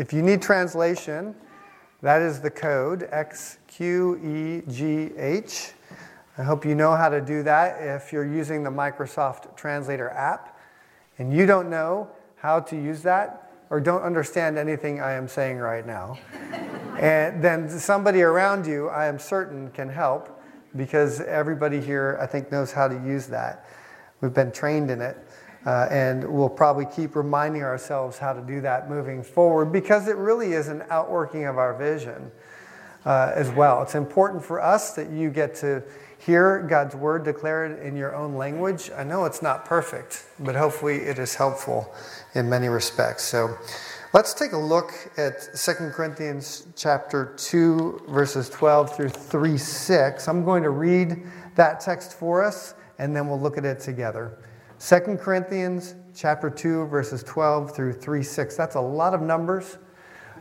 If you need translation, that is the code XQEGH. I hope you know how to do that if you're using the Microsoft Translator app and you don't know how to use that or don't understand anything I am saying right now. and then somebody around you, I am certain, can help because everybody here, I think, knows how to use that. We've been trained in it. Uh, and we'll probably keep reminding ourselves how to do that moving forward because it really is an outworking of our vision uh, as well. It's important for us that you get to hear God's word declared in your own language. I know it's not perfect, but hopefully it is helpful in many respects. So let's take a look at 2 Corinthians chapter 2 verses 12 through 3 6. I'm going to read that text for us and then we'll look at it together. 2 Corinthians chapter 2 verses 12 through 3 6. That's a lot of numbers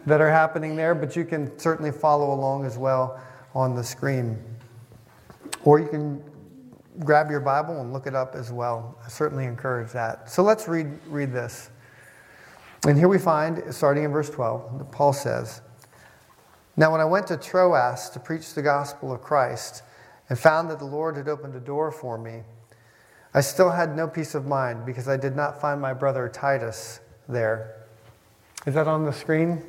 that are happening there, but you can certainly follow along as well on the screen. Or you can grab your Bible and look it up as well. I certainly encourage that. So let's read, read this. And here we find, starting in verse 12, Paul says, Now when I went to Troas to preach the gospel of Christ and found that the Lord had opened a door for me, I still had no peace of mind because I did not find my brother Titus there. Is that on the screen?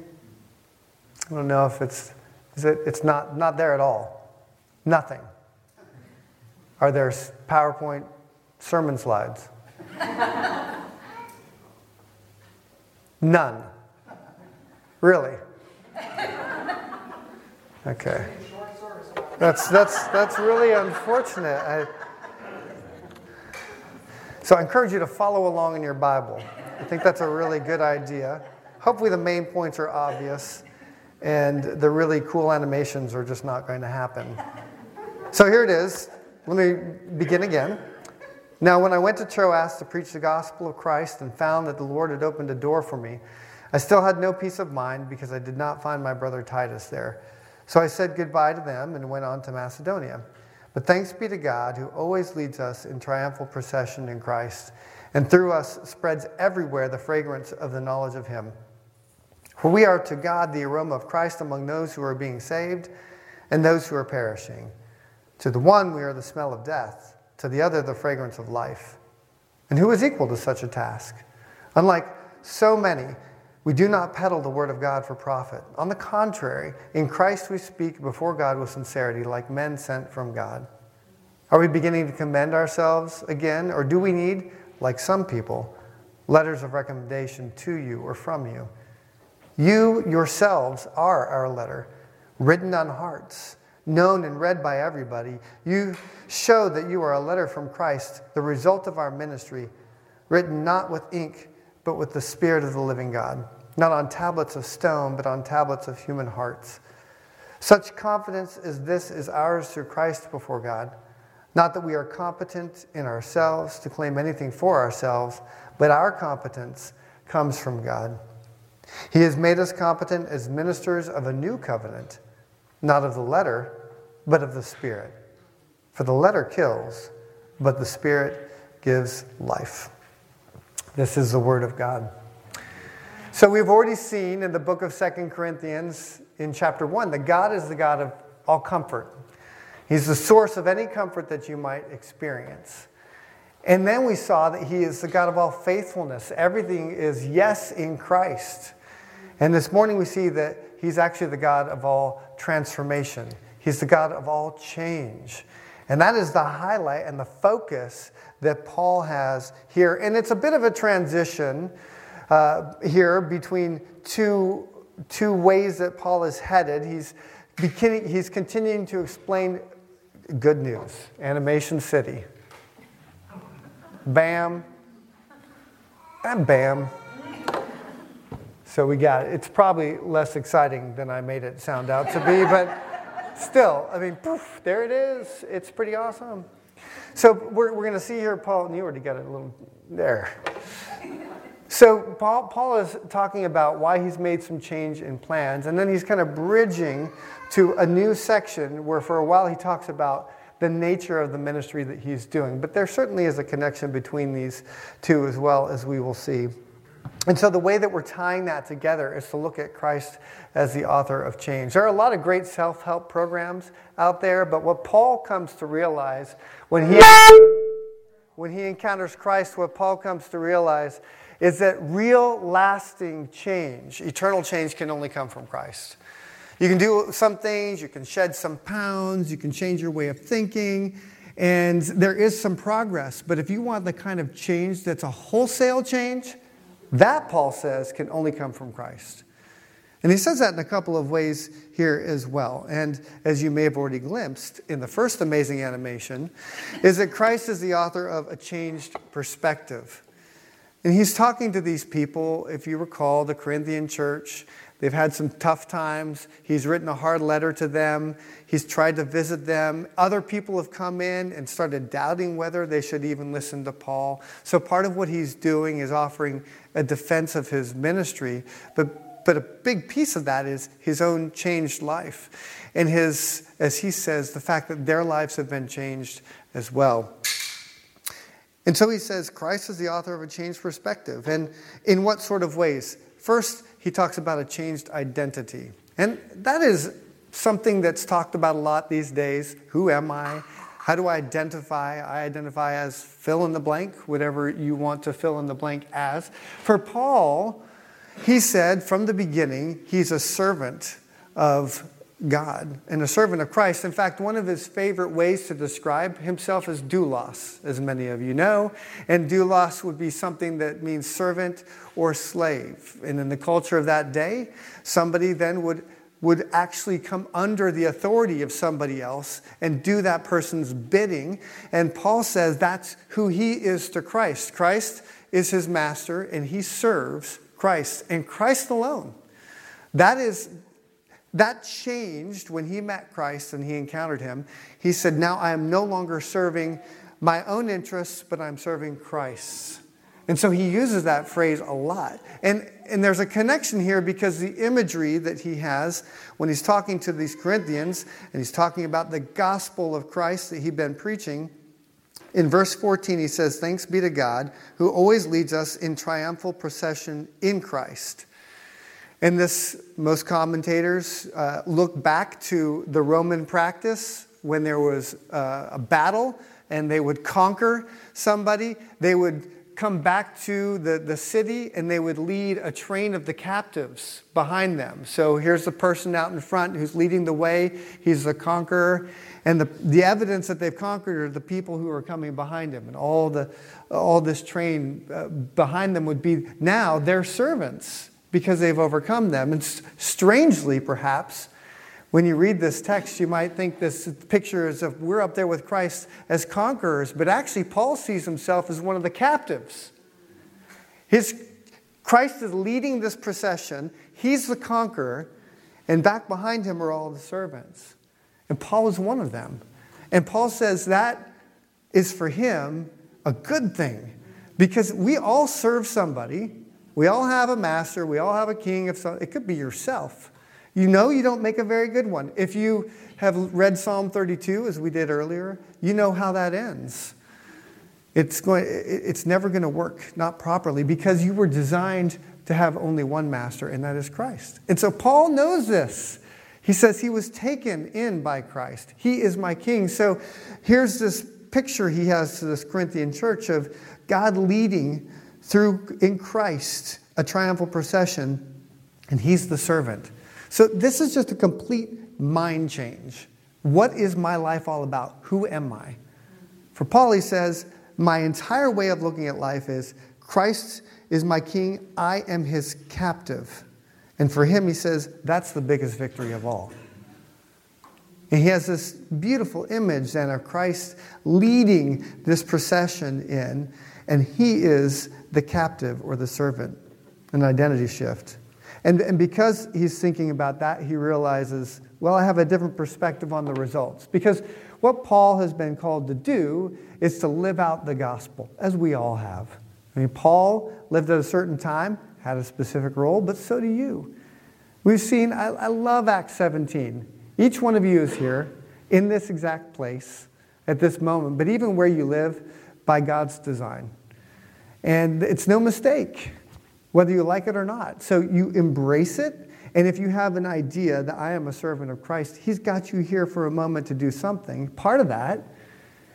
I don't know if it's is it it's not not there at all. Nothing. Are there PowerPoint sermon slides? None. Really? Okay. That's that's that's really unfortunate. I, so I encourage you to follow along in your Bible. I think that's a really good idea. Hopefully, the main points are obvious and the really cool animations are just not going to happen. So here it is. Let me begin again. Now, when I went to Troas to preach the gospel of Christ and found that the Lord had opened a door for me, I still had no peace of mind because I did not find my brother Titus there. So I said goodbye to them and went on to Macedonia. But thanks be to God who always leads us in triumphal procession in Christ, and through us spreads everywhere the fragrance of the knowledge of Him. For we are to God the aroma of Christ among those who are being saved and those who are perishing. To the one we are the smell of death, to the other the fragrance of life. And who is equal to such a task? Unlike so many, we do not peddle the word of God for profit. On the contrary, in Christ we speak before God with sincerity, like men sent from God. Are we beginning to commend ourselves again, or do we need, like some people, letters of recommendation to you or from you? You yourselves are our letter, written on hearts, known and read by everybody. You show that you are a letter from Christ, the result of our ministry, written not with ink but with the Spirit of the living God, not on tablets of stone, but on tablets of human hearts. Such confidence as this is ours through Christ before God. Not that we are competent in ourselves to claim anything for ourselves, but our competence comes from God. He has made us competent as ministers of a new covenant, not of the letter, but of the Spirit. For the letter kills, but the Spirit gives life. This is the Word of God. So we've already seen in the book of Second Corinthians in chapter 1 that God is the God of all comfort. He's the source of any comfort that you might experience. And then we saw that He is the God of all faithfulness. Everything is yes in Christ. And this morning we see that He's actually the God of all transformation, He's the God of all change. And that is the highlight and the focus that Paul has here. And it's a bit of a transition uh, here between two, two ways that Paul is headed. He's, beginning, he's continuing to explain good news, Animation City. Bam, and bam. So we got it. It's probably less exciting than I made it sound out to be, but still, I mean, poof, there it is. It's pretty awesome. So we're, we're going to see here, Paul, and you already got it a little there. So Paul, Paul is talking about why he's made some change in plans, and then he's kind of bridging to a new section where for a while he talks about the nature of the ministry that he's doing. But there certainly is a connection between these two as well, as we will see. And so, the way that we're tying that together is to look at Christ as the author of change. There are a lot of great self help programs out there, but what Paul comes to realize when he, when he encounters Christ, what Paul comes to realize is that real, lasting change, eternal change, can only come from Christ. You can do some things, you can shed some pounds, you can change your way of thinking, and there is some progress. But if you want the kind of change that's a wholesale change, that, Paul says, can only come from Christ. And he says that in a couple of ways here as well. And as you may have already glimpsed in the first amazing animation, is that Christ is the author of a changed perspective. And he's talking to these people, if you recall, the Corinthian church. They've had some tough times. He's written a hard letter to them. He's tried to visit them. Other people have come in and started doubting whether they should even listen to Paul. So part of what he's doing is offering a defense of his ministry, but, but a big piece of that is his own changed life. And his, as he says, the fact that their lives have been changed as well. And so he says Christ is the author of a changed perspective. And in what sort of ways? First, he talks about a changed identity. And that is something that's talked about a lot these days. Who am I? How do I identify? I identify as fill in the blank, whatever you want to fill in the blank as. For Paul, he said from the beginning, he's a servant of God and a servant of Christ. In fact, one of his favorite ways to describe himself is doulos, as many of you know. And doulos would be something that means servant or slave. And in the culture of that day, somebody then would, would actually come under the authority of somebody else and do that person's bidding. And Paul says that's who he is to Christ. Christ is his master, and he serves Christ and Christ alone. That is that changed when he met Christ and he encountered him. He said, Now I am no longer serving my own interests, but I'm serving Christ. And so he uses that phrase a lot. And, and there's a connection here because the imagery that he has when he's talking to these Corinthians and he's talking about the gospel of Christ that he'd been preaching. In verse 14, he says, Thanks be to God who always leads us in triumphal procession in Christ. And this, most commentators uh, look back to the Roman practice when there was uh, a battle and they would conquer somebody. They would come back to the, the city and they would lead a train of the captives behind them. So here's the person out in front who's leading the way, he's the conqueror. And the, the evidence that they've conquered are the people who are coming behind him. And all, the, all this train uh, behind them would be now their servants because they've overcome them. And strangely, perhaps, when you read this text, you might think this picture is of we're up there with Christ as conquerors, but actually, Paul sees himself as one of the captives. His, Christ is leading this procession, he's the conqueror, and back behind him are all the servants. And Paul is one of them. And Paul says that is for him a good thing because we all serve somebody we all have a master, we all have a king. Some, it could be yourself. You know you don't make a very good one. If you have read Psalm 32, as we did earlier, you know how that ends. It's, going, it's never going to work, not properly, because you were designed to have only one master, and that is Christ. And so Paul knows this. He says he was taken in by Christ. He is my king. So here's this picture he has to this Corinthian church of God leading through in Christ a triumphal procession, and he's the servant. So this is just a complete mind change. What is my life all about? Who am I? For Paul, he says, my entire way of looking at life is Christ is my king, I am his captive. And for him, he says, that's the biggest victory of all. And he has this beautiful image then of Christ leading this procession in, and he is the captive or the servant, an identity shift. And, and because he's thinking about that, he realizes, well, I have a different perspective on the results. Because what Paul has been called to do is to live out the gospel, as we all have. I mean, Paul lived at a certain time, had a specific role, but so do you. We've seen, I, I love Acts 17. Each one of you is here in this exact place at this moment, but even where you live by God's design. And it's no mistake. whether you like it or not. So you embrace it. And if you have an idea that I am a servant of Christ, He's got you here for a moment to do something. Part of that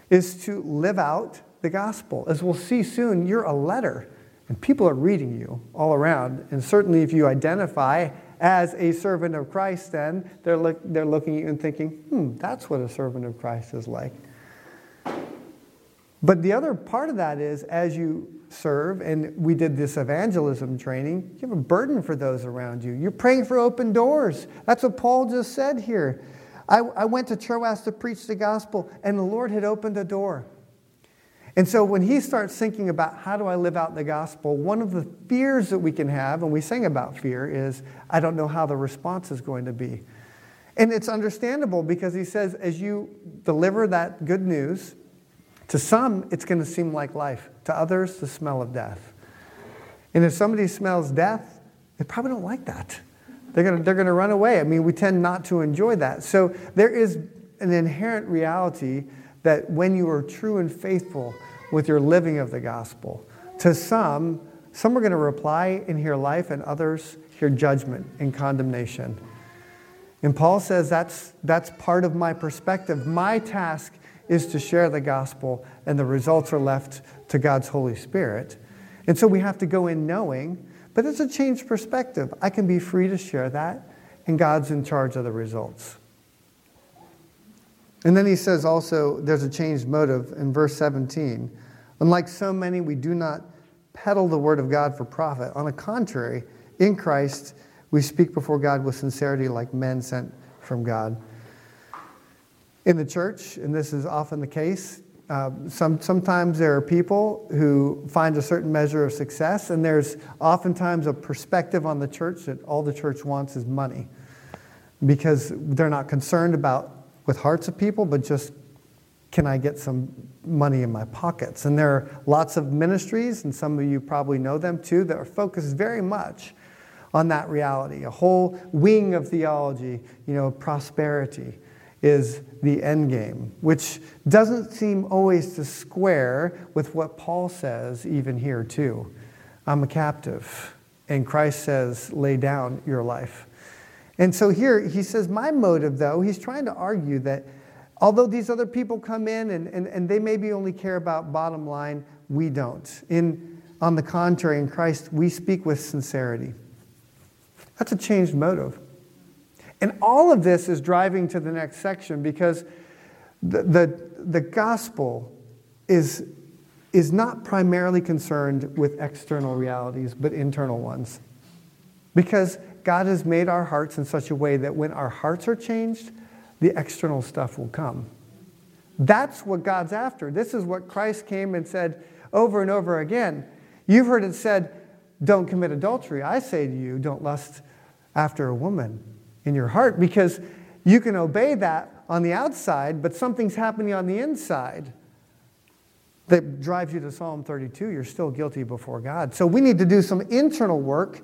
is to live out the gospel. As we'll see soon, you're a letter, and people are reading you all around. And certainly, if you identify as a servant of Christ, then they're, look, they're looking at you and thinking, hmm, that's what a servant of Christ is like. But the other part of that is as you serve, and we did this evangelism training, you have a burden for those around you. You're praying for open doors. That's what Paul just said here. I, I went to Troas to preach the gospel, and the Lord had opened a door. And so when he starts thinking about how do I live out the gospel, one of the fears that we can have, and we sing about fear, is I don't know how the response is going to be. And it's understandable because he says, as you deliver that good news, to some, it's going to seem like life. To others, the smell of death. And if somebody smells death, they probably don't like that. They're going to, they're going to run away. I mean, we tend not to enjoy that. So there is an inherent reality that when you are true and faithful with your living of the gospel, to some, some are going to reply and hear life, and others hear judgment and condemnation. And Paul says that's, that's part of my perspective. My task is to share the gospel, and the results are left to God's Holy Spirit. And so we have to go in knowing, but it's a changed perspective. I can be free to share that, and God's in charge of the results. And then he says also there's a changed motive in verse 17. Unlike so many, we do not peddle the word of God for profit. On the contrary, in Christ, we speak before God with sincerity like men sent from God in the church, and this is often the case, uh, some, sometimes there are people who find a certain measure of success, and there's oftentimes a perspective on the church that all the church wants is money because they're not concerned about with hearts of people, but just can I get some money in my pockets? And there are lots of ministries, and some of you probably know them too, that are focused very much on that reality. A whole wing of theology, you know, prosperity is the end game, which doesn't seem always to square with what Paul says, even here, too. I'm a captive. And Christ says, lay down your life. And so here he says, my motive, though, he's trying to argue that although these other people come in and, and, and they maybe only care about bottom line, we don't. In, on the contrary, in Christ, we speak with sincerity. That's a changed motive. And all of this is driving to the next section because the, the, the gospel is, is not primarily concerned with external realities, but internal ones. Because God has made our hearts in such a way that when our hearts are changed, the external stuff will come. That's what God's after. This is what Christ came and said over and over again. You've heard it said, don't commit adultery. I say to you, don't lust after a woman in your heart because you can obey that on the outside, but something's happening on the inside that drives you to Psalm 32. You're still guilty before God. So we need to do some internal work.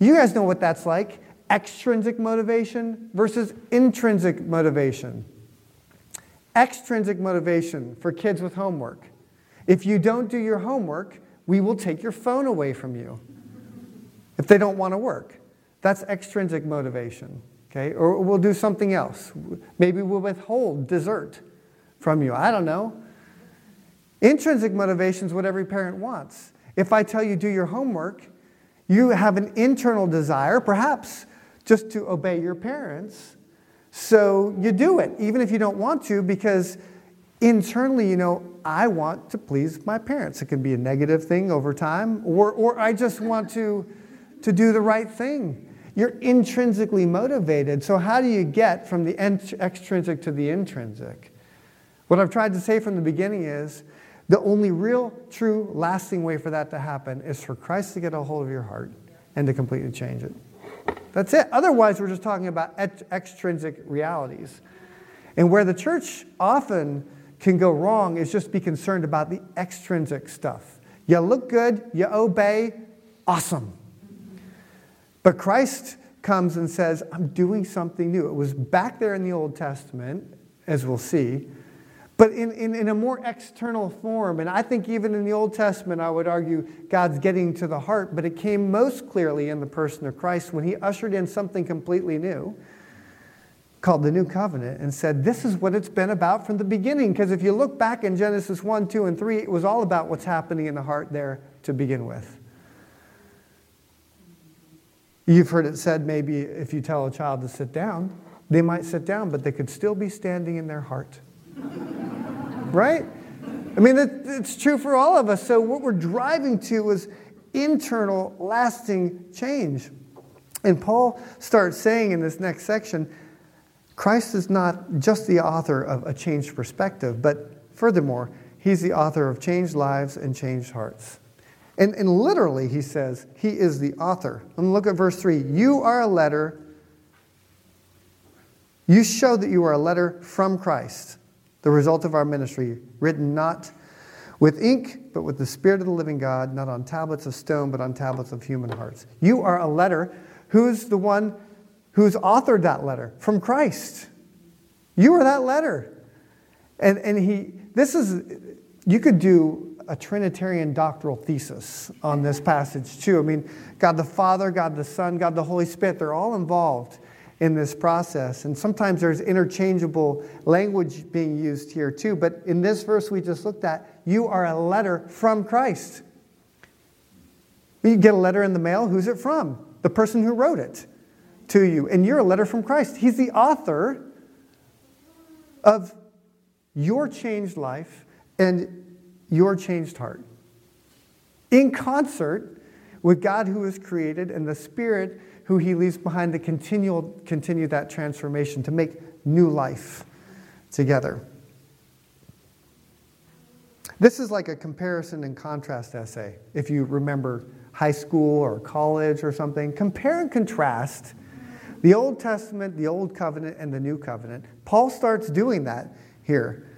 You guys know what that's like extrinsic motivation versus intrinsic motivation. Extrinsic motivation for kids with homework. If you don't do your homework, we will take your phone away from you if they don't want to work. That's extrinsic motivation. Okay? Or we'll do something else. Maybe we'll withhold dessert from you. I don't know. Intrinsic motivation is what every parent wants. If I tell you do your homework, you have an internal desire, perhaps just to obey your parents. So you do it, even if you don't want to, because internally, you know, I want to please my parents. It can be a negative thing over time, or, or I just want to, to do the right thing. You're intrinsically motivated. So, how do you get from the extrinsic to the intrinsic? What I've tried to say from the beginning is the only real, true, lasting way for that to happen is for Christ to get a hold of your heart and to completely change it. That's it. Otherwise, we're just talking about extrinsic realities. And where the church often can go wrong is just be concerned about the extrinsic stuff. You look good, you obey, awesome. But Christ comes and says, I'm doing something new. It was back there in the Old Testament, as we'll see, but in, in, in a more external form. And I think even in the Old Testament, I would argue God's getting to the heart, but it came most clearly in the person of Christ when he ushered in something completely new called the New Covenant and said, This is what it's been about from the beginning. Because if you look back in Genesis 1, 2, and 3, it was all about what's happening in the heart there to begin with. You've heard it said maybe if you tell a child to sit down, they might sit down, but they could still be standing in their heart. right? I mean, it's true for all of us. So, what we're driving to is internal, lasting change. And Paul starts saying in this next section Christ is not just the author of a changed perspective, but furthermore, he's the author of changed lives and changed hearts. And, and literally, he says, he is the author. And look at verse 3. You are a letter, you show that you are a letter from Christ, the result of our ministry, written not with ink, but with the Spirit of the living God, not on tablets of stone, but on tablets of human hearts. You are a letter. Who's the one who's authored that letter? From Christ. You are that letter. And, and he, this is, you could do a Trinitarian doctoral thesis on this passage, too. I mean, God the Father, God the Son, God the Holy Spirit, they're all involved in this process. And sometimes there's interchangeable language being used here, too. But in this verse we just looked at, you are a letter from Christ. You get a letter in the mail, who's it from? The person who wrote it to you. And you're a letter from Christ. He's the author of your changed life and your changed heart. In concert with God who is created and the Spirit who he leaves behind to continue, continue that transformation, to make new life together. This is like a comparison and contrast essay, if you remember high school or college or something. Compare and contrast the Old Testament, the Old Covenant, and the New Covenant. Paul starts doing that here.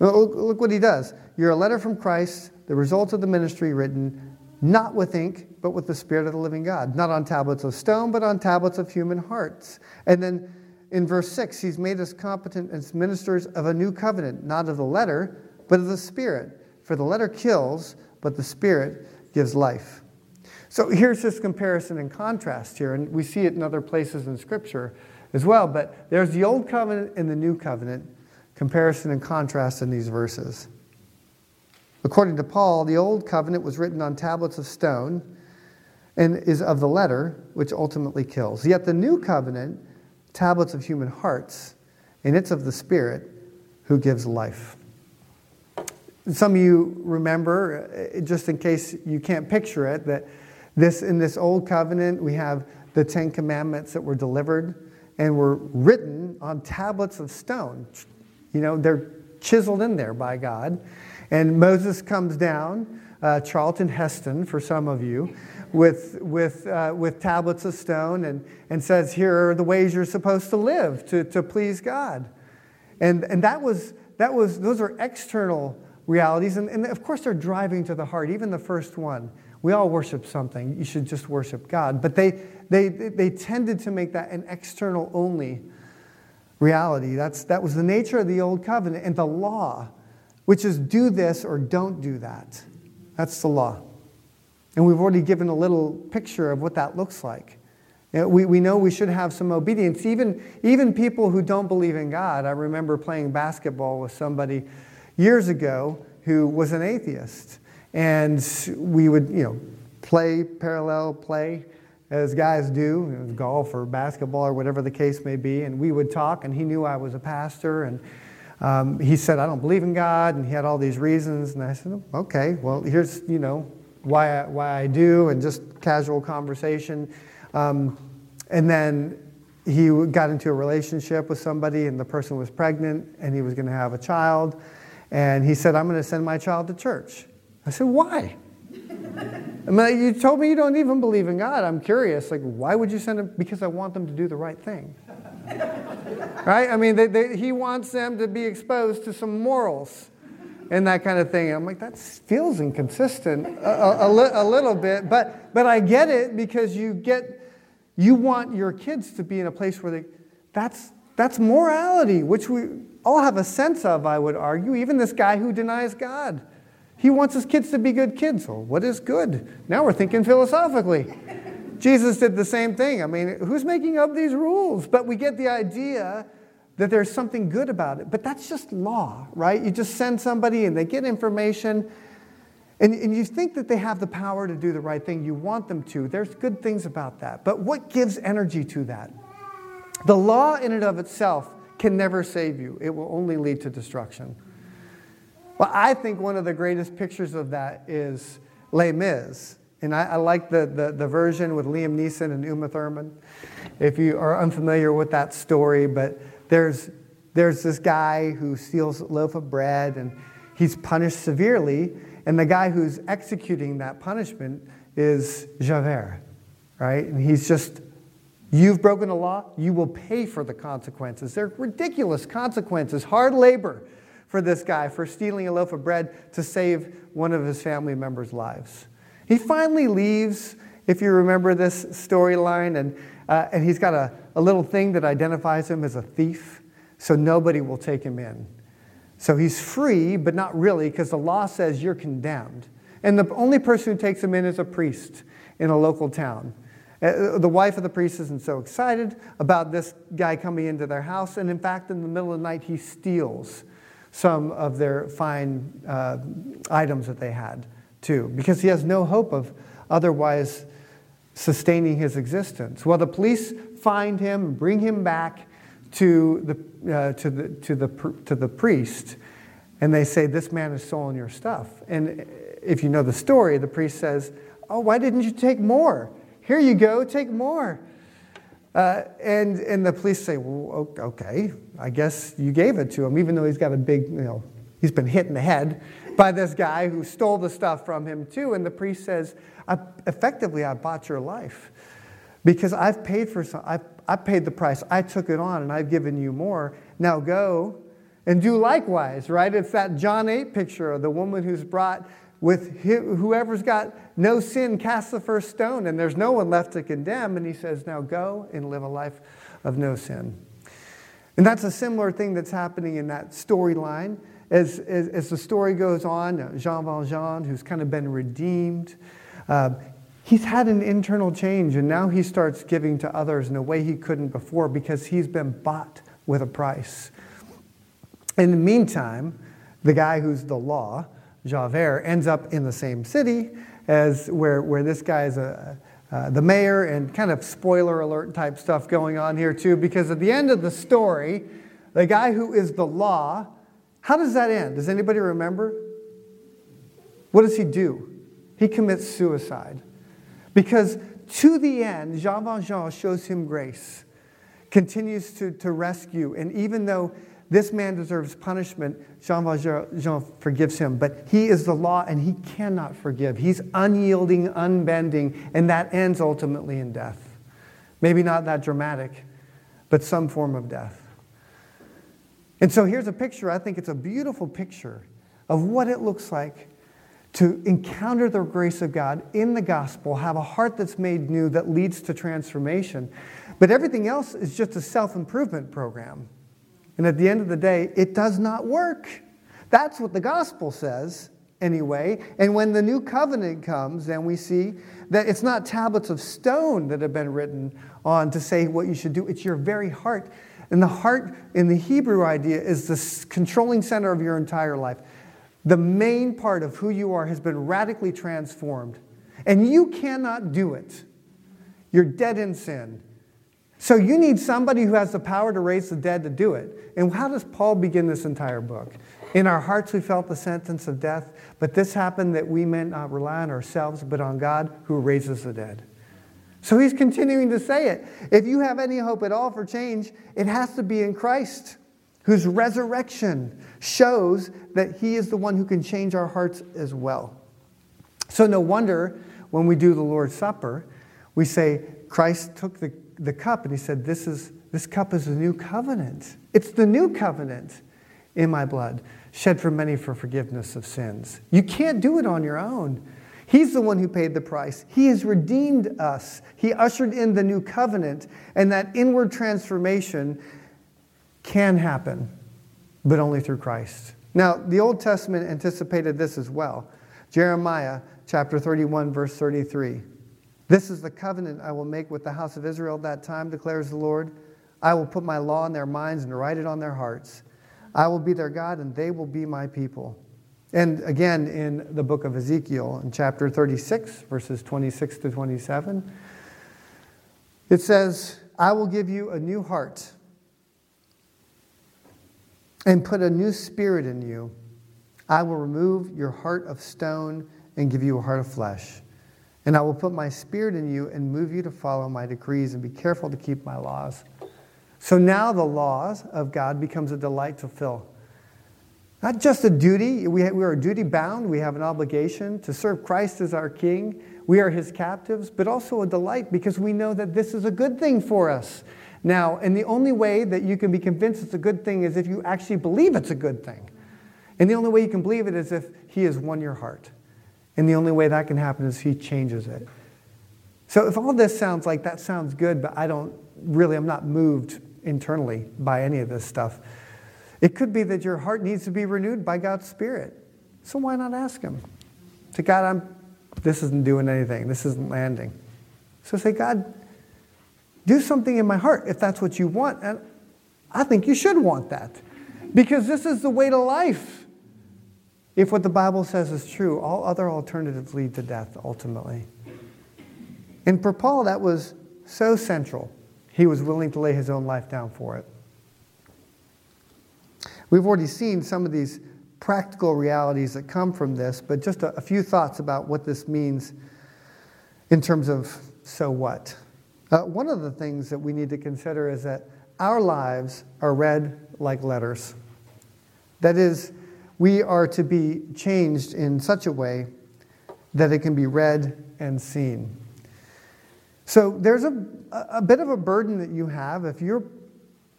Look, look what he does. You're a letter from Christ, the result of the ministry written, not with ink, but with the Spirit of the living God. Not on tablets of stone, but on tablets of human hearts. And then in verse 6, he's made us competent as ministers of a new covenant, not of the letter, but of the Spirit. For the letter kills, but the Spirit gives life. So here's this comparison and contrast here, and we see it in other places in Scripture as well. But there's the Old Covenant and the New Covenant comparison and contrast in these verses. According to Paul, the Old Covenant was written on tablets of stone and is of the letter, which ultimately kills. Yet the New Covenant, tablets of human hearts, and it's of the Spirit who gives life. Some of you remember, uh, just in case you can't picture it, that this in this old covenant we have the Ten Commandments that were delivered and were written on tablets of stone, you know, they're chiseled in there by God. And Moses comes down, uh, Charlton Heston for some of you, with, with, uh, with tablets of stone and, and says, Here are the ways you're supposed to live to, to please God. And, and that was, that was, those are external realities. And, and of course, they're driving to the heart, even the first one. We all worship something. You should just worship God. But they, they, they tended to make that an external only reality. That's, that was the nature of the old covenant and the law, which is do this or don't do that. That's the law. And we've already given a little picture of what that looks like. We, we know we should have some obedience. Even, even people who don't believe in God, I remember playing basketball with somebody years ago who was an atheist. And we would, you know, play parallel play as guys do, golf or basketball or whatever the case may be. And we would talk, and he knew I was a pastor. And um, he said, I don't believe in God. And he had all these reasons. And I said, okay, well, here's, you know, why I, why I do, and just casual conversation. Um, and then he got into a relationship with somebody, and the person was pregnant, and he was going to have a child. And he said, I'm going to send my child to church. I said, why? I mean, you told me you don't even believe in God. I'm curious. Like, why would you send them? Because I want them to do the right thing. right? I mean, they, they, he wants them to be exposed to some morals and that kind of thing. I'm like, that feels inconsistent a, a, a, li- a little bit, but, but I get it because you get, you want your kids to be in a place where they, that's, that's morality, which we, all have a sense of, I would argue, even this guy who denies God. He wants his kids to be good kids. Well, what is good? Now we're thinking philosophically. Jesus did the same thing. I mean, who's making up these rules? But we get the idea that there's something good about it. But that's just law, right? You just send somebody and they get information, and, and you think that they have the power to do the right thing. You want them to. There's good things about that. But what gives energy to that? The law, in and of itself, can never save you, it will only lead to destruction. Well, I think one of the greatest pictures of that is Les Mis. And I, I like the, the, the, version with Liam Neeson and Uma Thurman. If you are unfamiliar with that story, but there's, there's this guy who steals a loaf of bread and he's punished severely. And the guy who's executing that punishment is Javert, right? And he's just, you've broken the law, you will pay for the consequences. They're ridiculous consequences, hard labor for this guy for stealing a loaf of bread to save one of his family members' lives. He finally leaves, if you remember this storyline, and, uh, and he's got a, a little thing that identifies him as a thief, so nobody will take him in. So he's free, but not really, because the law says you're condemned. And the only person who takes him in is a priest in a local town. Uh, the wife of the priest isn't so excited about this guy coming into their house, and in fact, in the middle of the night, he steals some of their fine uh, items that they had too, because he has no hope of otherwise sustaining his existence. Well, the police find him bring him back to the, uh, to, the, to, the, to the priest, and they say, This man has stolen your stuff. And if you know the story, the priest says, Oh, why didn't you take more? Here you go, take more. Uh, and, and the police say, well, okay, I guess you gave it to him, even though he's got a big, you know, he's been hit in the head by this guy who stole the stuff from him too. And the priest says, I, effectively, I bought your life because I've paid for some, I've, I paid the price. I took it on and I've given you more. Now go and do likewise, right? It's that John 8 picture of the woman who's brought with whoever's got no sin cast the first stone and there's no one left to condemn. And he says now go and live a life of no sin. And that's a similar thing that's happening in that storyline. As, as, as, the story goes on uh, jean valjean who's kind of been redeemed uh, he's had an internal change and now he starts giving to others in a way he couldn't before because he's been bought with a price. In the meantime the guy who's the law Javert ends up in the same city as where, where this guy is a, uh, the mayor, and kind of spoiler alert type stuff going on here too, because at the end of the story, the guy who is the law, how does that end? Does anybody remember? What does he do? He commits suicide. Because to the end, Jean Valjean shows him grace, continues to, to rescue, and even though this man deserves punishment. Jean Valjean forgives him, but he is the law and he cannot forgive. He's unyielding, unbending, and that ends ultimately in death. Maybe not that dramatic, but some form of death. And so here's a picture. I think it's a beautiful picture of what it looks like to encounter the grace of God in the gospel, have a heart that's made new that leads to transformation. But everything else is just a self improvement program. And at the end of the day, it does not work. That's what the gospel says, anyway. And when the new covenant comes, then we see that it's not tablets of stone that have been written on to say what you should do, it's your very heart. And the heart in the Hebrew idea is the controlling center of your entire life. The main part of who you are has been radically transformed. And you cannot do it. You're dead in sin. So you need somebody who has the power to raise the dead to do it. And how does Paul begin this entire book? In our hearts we felt the sentence of death, but this happened that we may not rely on ourselves, but on God who raises the dead. So he's continuing to say it. If you have any hope at all for change, it has to be in Christ, whose resurrection shows that he is the one who can change our hearts as well. So no wonder when we do the Lord's Supper, we say, Christ took the the cup and he said, This, is, this cup is a new covenant. It's the new covenant in my blood, shed for many for forgiveness of sins. You can't do it on your own. He's the one who paid the price. He has redeemed us. He ushered in the new covenant, and that inward transformation can happen but only through Christ. Now, the Old Testament anticipated this as well. Jeremiah chapter 31, verse 33. This is the covenant I will make with the house of Israel at that time, declares the Lord. I will put my law in their minds and write it on their hearts. I will be their God, and they will be my people. And again, in the book of Ezekiel, in chapter 36, verses 26 to 27, it says, I will give you a new heart and put a new spirit in you. I will remove your heart of stone and give you a heart of flesh. And I will put my spirit in you and move you to follow my decrees and be careful to keep my laws. So now the laws of God becomes a delight to fill. Not just a duty, we, we are duty bound, we have an obligation to serve Christ as our King. We are his captives, but also a delight because we know that this is a good thing for us. Now, and the only way that you can be convinced it's a good thing is if you actually believe it's a good thing. And the only way you can believe it is if he has won your heart. And the only way that can happen is he changes it. So if all this sounds like that sounds good, but I don't really, I'm not moved internally by any of this stuff. It could be that your heart needs to be renewed by God's Spirit. So why not ask Him? Say, God, I'm, this isn't doing anything. This isn't landing. So say, God, do something in my heart if that's what you want. And I think you should want that because this is the way to life. If what the Bible says is true, all other alternatives lead to death ultimately. And for Paul, that was so central. He was willing to lay his own life down for it. We've already seen some of these practical realities that come from this, but just a, a few thoughts about what this means in terms of so what. Uh, one of the things that we need to consider is that our lives are read like letters. That is, we are to be changed in such a way that it can be read and seen. So there's a, a bit of a burden that you have if you're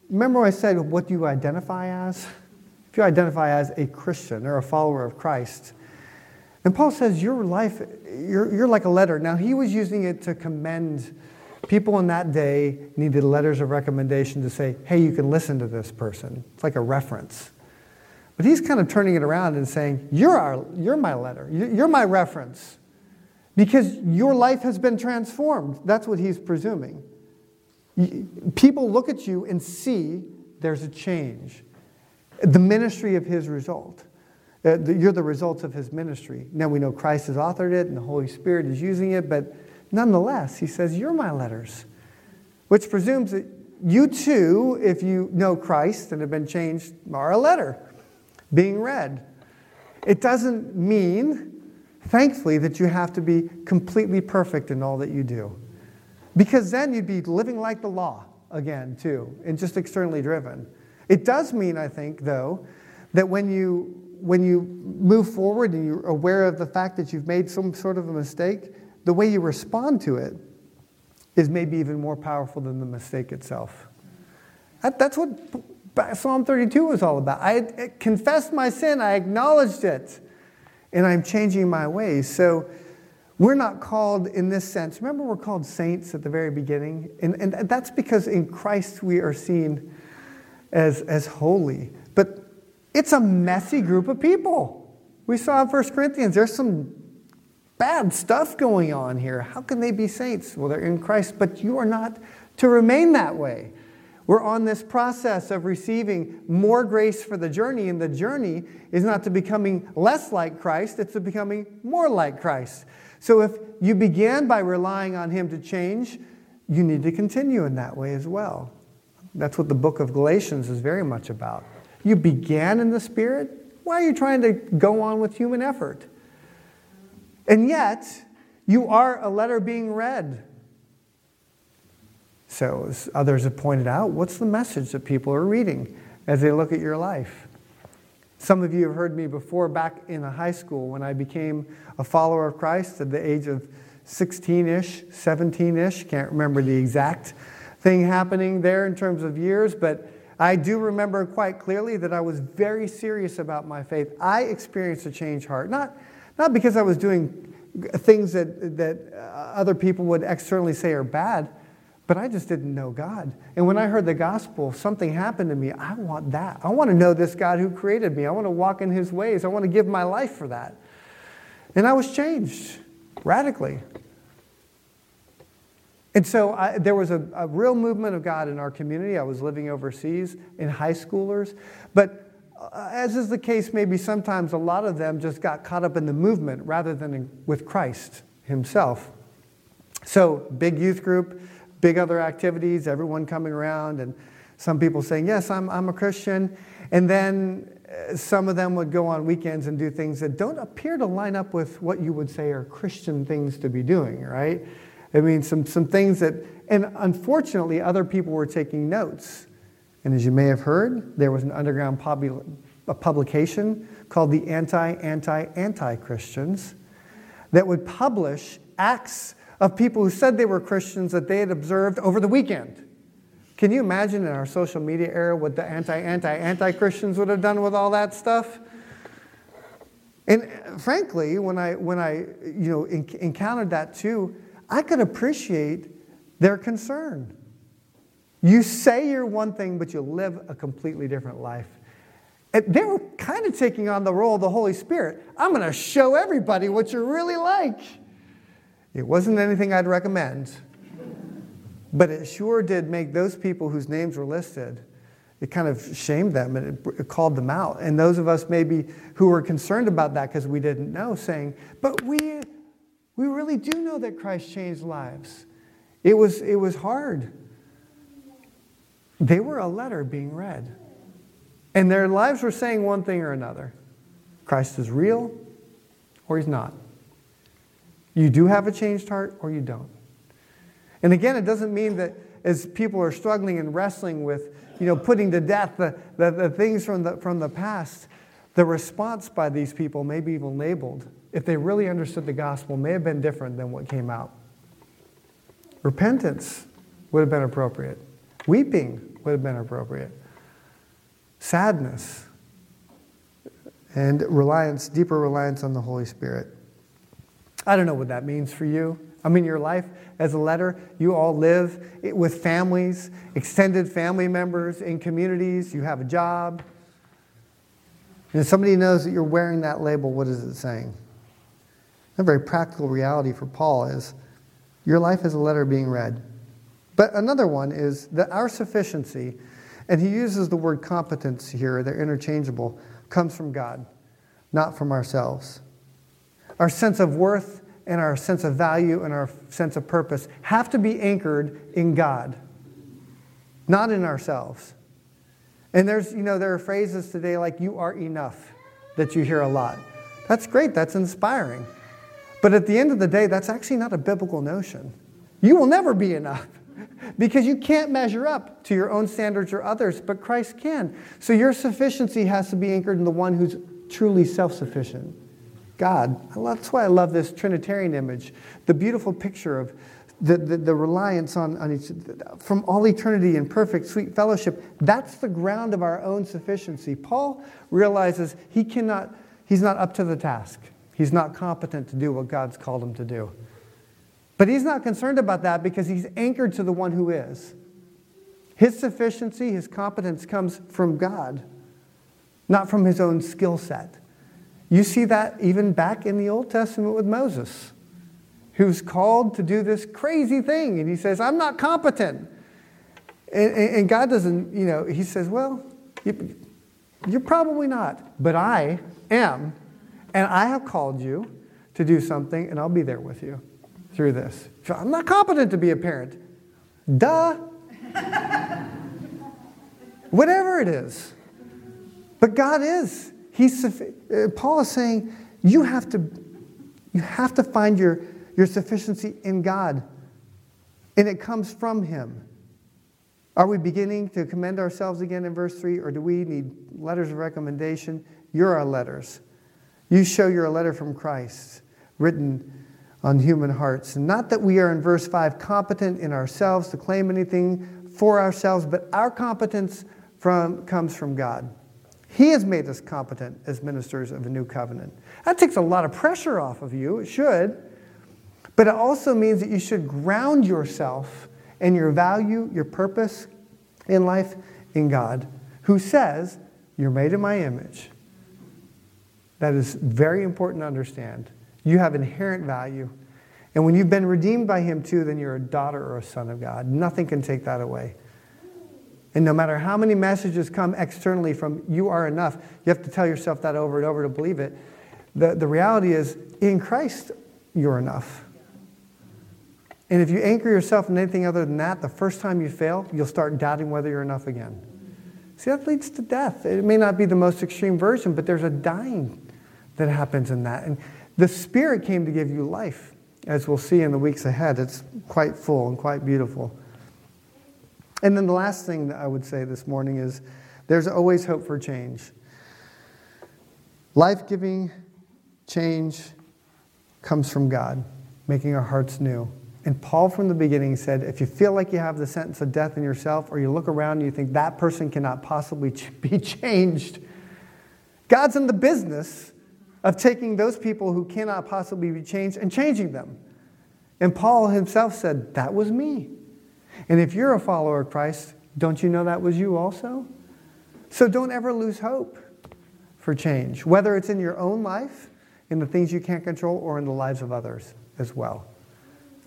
Remember, I said, what do you identify as? If you identify as a Christian or a follower of Christ, and Paul says, Your life, you're, you're like a letter. Now, he was using it to commend people in that day, needed letters of recommendation to say, Hey, you can listen to this person. It's like a reference. But he's kind of turning it around and saying, You're, our, you're my letter, you're my reference. Because your life has been transformed. That's what he's presuming. People look at you and see there's a change. The ministry of his result. Uh, you're the results of his ministry. Now we know Christ has authored it and the Holy Spirit is using it, but nonetheless, he says, You're my letters, which presumes that you too, if you know Christ and have been changed, are a letter being read. It doesn't mean, thankfully, that you have to be completely perfect in all that you do. Because then you'd be living like the law again, too, and just externally driven. It does mean, I think, though, that when you when you move forward and you're aware of the fact that you've made some sort of a mistake, the way you respond to it is maybe even more powerful than the mistake itself. That, that's what Psalm 32 was all about. I confessed my sin, I acknowledged it, and I'm changing my ways. So we're not called in this sense. Remember, we're called saints at the very beginning? And, and that's because in Christ we are seen as, as holy. But it's a messy group of people. We saw in 1 Corinthians, there's some bad stuff going on here. How can they be saints? Well, they're in Christ, but you are not to remain that way. We're on this process of receiving more grace for the journey, and the journey is not to becoming less like Christ, it's to becoming more like Christ. So if you began by relying on Him to change, you need to continue in that way as well. That's what the book of Galatians is very much about. You began in the Spirit. Why are you trying to go on with human effort? And yet, you are a letter being read. So, as others have pointed out, what's the message that people are reading as they look at your life? Some of you have heard me before back in high school when I became a follower of Christ at the age of 16 ish, 17 ish. Can't remember the exact thing happening there in terms of years, but I do remember quite clearly that I was very serious about my faith. I experienced a changed heart, not, not because I was doing things that, that uh, other people would externally say are bad, but I just didn't know God. And when I heard the gospel, something happened to me. I want that. I want to know this God who created me. I want to walk in his ways. I want to give my life for that. And I was changed radically. And so I, there was a, a, real movement of God in our community. I was living overseas in high schoolers. But uh, as is the case, maybe sometimes a lot of them just got caught up in the movement rather than in, with Christ himself. So, big youth group, big other activities, everyone coming around, and some people saying, Yes, I'm, I'm a Christian. And then uh, some of them would go on weekends and do things that don't appear to line up with what you would say are Christian things to be doing, right? I mean, some, some things that, and unfortunately, other people were taking notes. And as you may have heard, there was an underground pub- a publication called the Anti Anti Anti Christians that would publish acts of people who said they were Christians that they had observed over the weekend. Can you imagine in our social media era what the anti anti anti Christians would have done with all that stuff? And frankly, when I, when I you know, encountered that too, I could appreciate their concern. You say you're one thing, but you live a completely different life. And they were kind of taking on the role of the Holy Spirit. I'm going to show everybody what you're really like. It wasn't anything I'd recommend, but it sure did make those people whose names were listed, it kind of shamed them and it, called them out. And those of us maybe who were concerned about that because we didn't know, saying, but we, we really do know that Christ changed lives. It was, it was hard. They were a letter being read. And their lives were saying one thing or another Christ is real or he's not. You do have a changed heart or you don't. And again, it doesn't mean that as people are struggling and wrestling with, you know, putting to death the, the, the things from the, from the past, the response by these people, maybe even labeled, if they really understood the gospel, may have been different than what came out. Repentance would have been appropriate. Weeping would have been appropriate. Sadness and reliance, deeper reliance on the Holy Spirit. I don't know what that means for you. I mean, your life as a letter, you all live with families, extended family members, in communities, you have a job. And if somebody knows that you're wearing that label, what is it saying? A very practical reality for Paul is your life is a letter being read. But another one is that our sufficiency, and he uses the word competence here, they're interchangeable, comes from God, not from ourselves. Our sense of worth and our sense of value and our sense of purpose have to be anchored in God, not in ourselves. And there's, you know, there are phrases today like, you are enough, that you hear a lot. That's great, that's inspiring. But at the end of the day, that's actually not a biblical notion. You will never be enough because you can't measure up to your own standards or others, but Christ can. So your sufficiency has to be anchored in the one who's truly self sufficient. God. That's why I love this Trinitarian image, the beautiful picture of the, the, the, reliance on, on each, from all eternity in perfect, sweet fellowship. That's the ground of our own sufficiency. Paul realizes he cannot, he's not up to the task. He's not competent to do what God's called him to do. But he's not concerned about that because he's anchored to the one who is. His sufficiency, his competence comes from God, not from his own skill set. You see that even back in the Old Testament with Moses, who's called to do this crazy thing. And he says, I'm not competent. And, and God doesn't, you know, he says, Well, you, you're probably not, but I am. And I have called you to do something, and I'll be there with you through this. So I'm not competent to be a parent. Duh. Whatever it is. But God is. He's, uh, Paul is saying you have to, you have to find your, your sufficiency in God, and it comes from Him. Are we beginning to commend ourselves again in verse 3, or do we need letters of recommendation? You're our letters. You show you're a letter from Christ, written on human hearts. Not that we are, in verse 5, competent in ourselves to claim anything for ourselves, but our competence from, comes from God. He has made us competent as ministers of a new covenant. That takes a lot of pressure off of you. It should. But it also means that you should ground yourself and your value, your purpose in life in God, who says, You're made in my image. That is very important to understand. You have inherent value. And when you've been redeemed by Him too, then you're a daughter or a son of God. Nothing can take that away. And no matter how many messages come externally from you are enough, you have to tell yourself that over and over to believe it. The, the reality is, in Christ, you're enough. And if you anchor yourself in anything other than that, the first time you fail, you'll start doubting whether you're enough again. See, that leads to death. It may not be the most extreme version, but there's a dying that happens in that. And the Spirit came to give you life, as we'll see in the weeks ahead. It's quite full and quite beautiful. And then the last thing that I would say this morning is there's always hope for change. Life giving change comes from God, making our hearts new. And Paul, from the beginning, said if you feel like you have the sentence of death in yourself, or you look around and you think that person cannot possibly be changed, God's in the business of taking those people who cannot possibly be changed and changing them. And Paul himself said, That was me. And if you're a follower of Christ, don't you know that was you also? So don't ever lose hope for change, whether it's in your own life, in the things you can't control, or in the lives of others as well.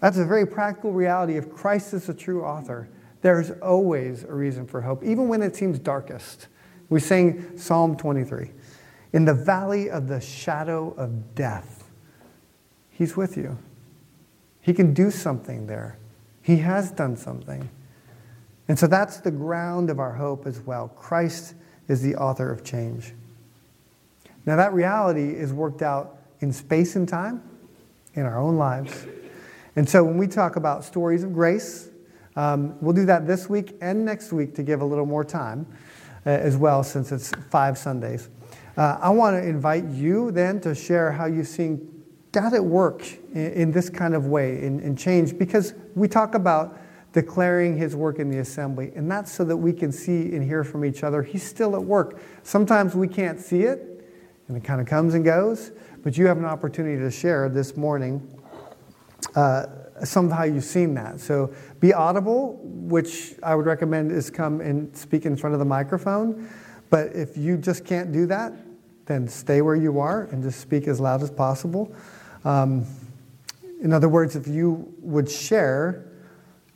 That's a very practical reality. If Christ is the true author, there's always a reason for hope, even when it seems darkest. We sing Psalm 23 In the valley of the shadow of death, He's with you. He can do something there. He has done something. And so that's the ground of our hope as well. Christ is the author of change. Now, that reality is worked out in space and time in our own lives. And so when we talk about stories of grace, um, we'll do that this week and next week to give a little more time uh, as well, since it's five Sundays. Uh, I want to invite you then to share how you've seen God at work in, in this kind of way, in, in change, because we talk about declaring his work in the assembly, and that's so that we can see and hear from each other. He's still at work. Sometimes we can't see it, and it kind of comes and goes, but you have an opportunity to share this morning uh, some of how you've seen that. So be audible, which I would recommend is come and speak in front of the microphone. But if you just can't do that, then stay where you are and just speak as loud as possible. Um, in other words, if you would share,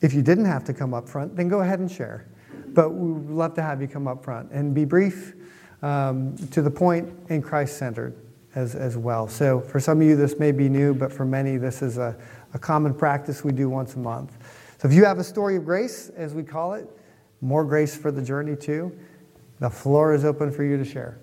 if you didn't have to come up front, then go ahead and share. But we would love to have you come up front and be brief, um, to the point, and Christ centered as, as well. So for some of you, this may be new, but for many, this is a, a common practice we do once a month. So if you have a story of grace, as we call it, more grace for the journey too, the floor is open for you to share.